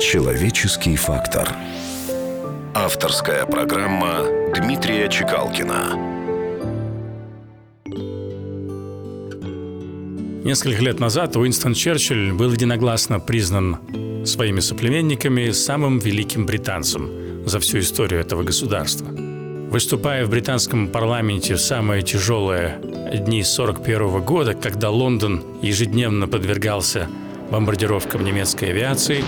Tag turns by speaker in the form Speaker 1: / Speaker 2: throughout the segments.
Speaker 1: Человеческий фактор. Авторская программа Дмитрия Чекалкина.
Speaker 2: Несколько лет назад Уинстон Черчилль был единогласно признан своими соплеменниками самым великим британцем за всю историю этого государства. Выступая в британском парламенте в самые тяжелые дни 1941 года, когда Лондон ежедневно подвергался бомбардировкам немецкой авиации,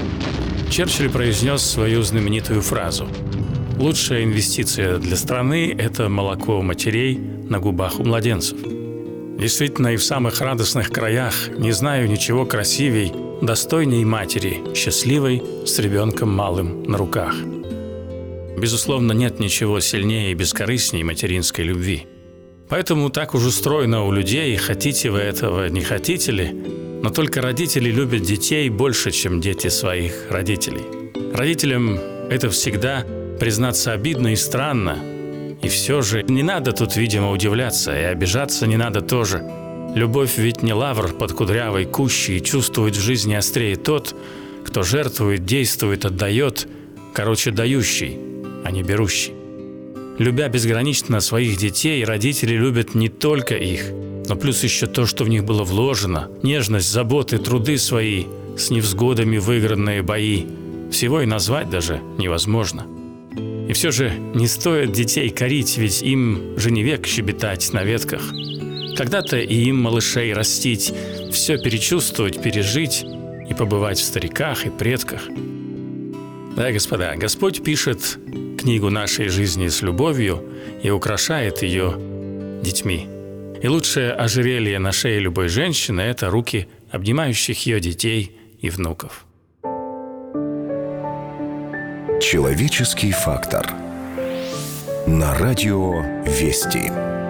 Speaker 2: Черчилль произнес свою знаменитую фразу «Лучшая инвестиция для страны – это молоко матерей на губах у младенцев». Действительно, и в самых радостных краях не знаю ничего красивей, достойней матери, счастливой, с ребенком малым на руках. Безусловно, нет ничего сильнее и бескорыстней материнской любви. Поэтому так уж устроено у людей, хотите вы этого, не хотите ли, но только родители любят детей больше, чем дети своих родителей. Родителям это всегда, признаться, обидно и странно. И все же не надо тут, видимо, удивляться, и обижаться не надо тоже. Любовь ведь не лавр под кудрявой кущей, и чувствует в жизни острее тот, кто жертвует, действует, отдает, короче, дающий, а не берущий. Любя безгранично своих детей, родители любят не только их – но плюс еще то, что в них было вложено, нежность, заботы, труды свои, с невзгодами выигранные бои. Всего и назвать даже невозможно. И все же не стоит детей корить, ведь им же не век щебетать на ветках. Когда-то и им, малышей, растить, все перечувствовать, пережить и побывать в стариках и предках. Да, господа, Господь пишет книгу нашей жизни с любовью и украшает ее детьми. И лучшее ожерелье на шее любой женщины – это руки обнимающих ее детей и внуков.
Speaker 1: Человеческий фактор. На радио «Вести».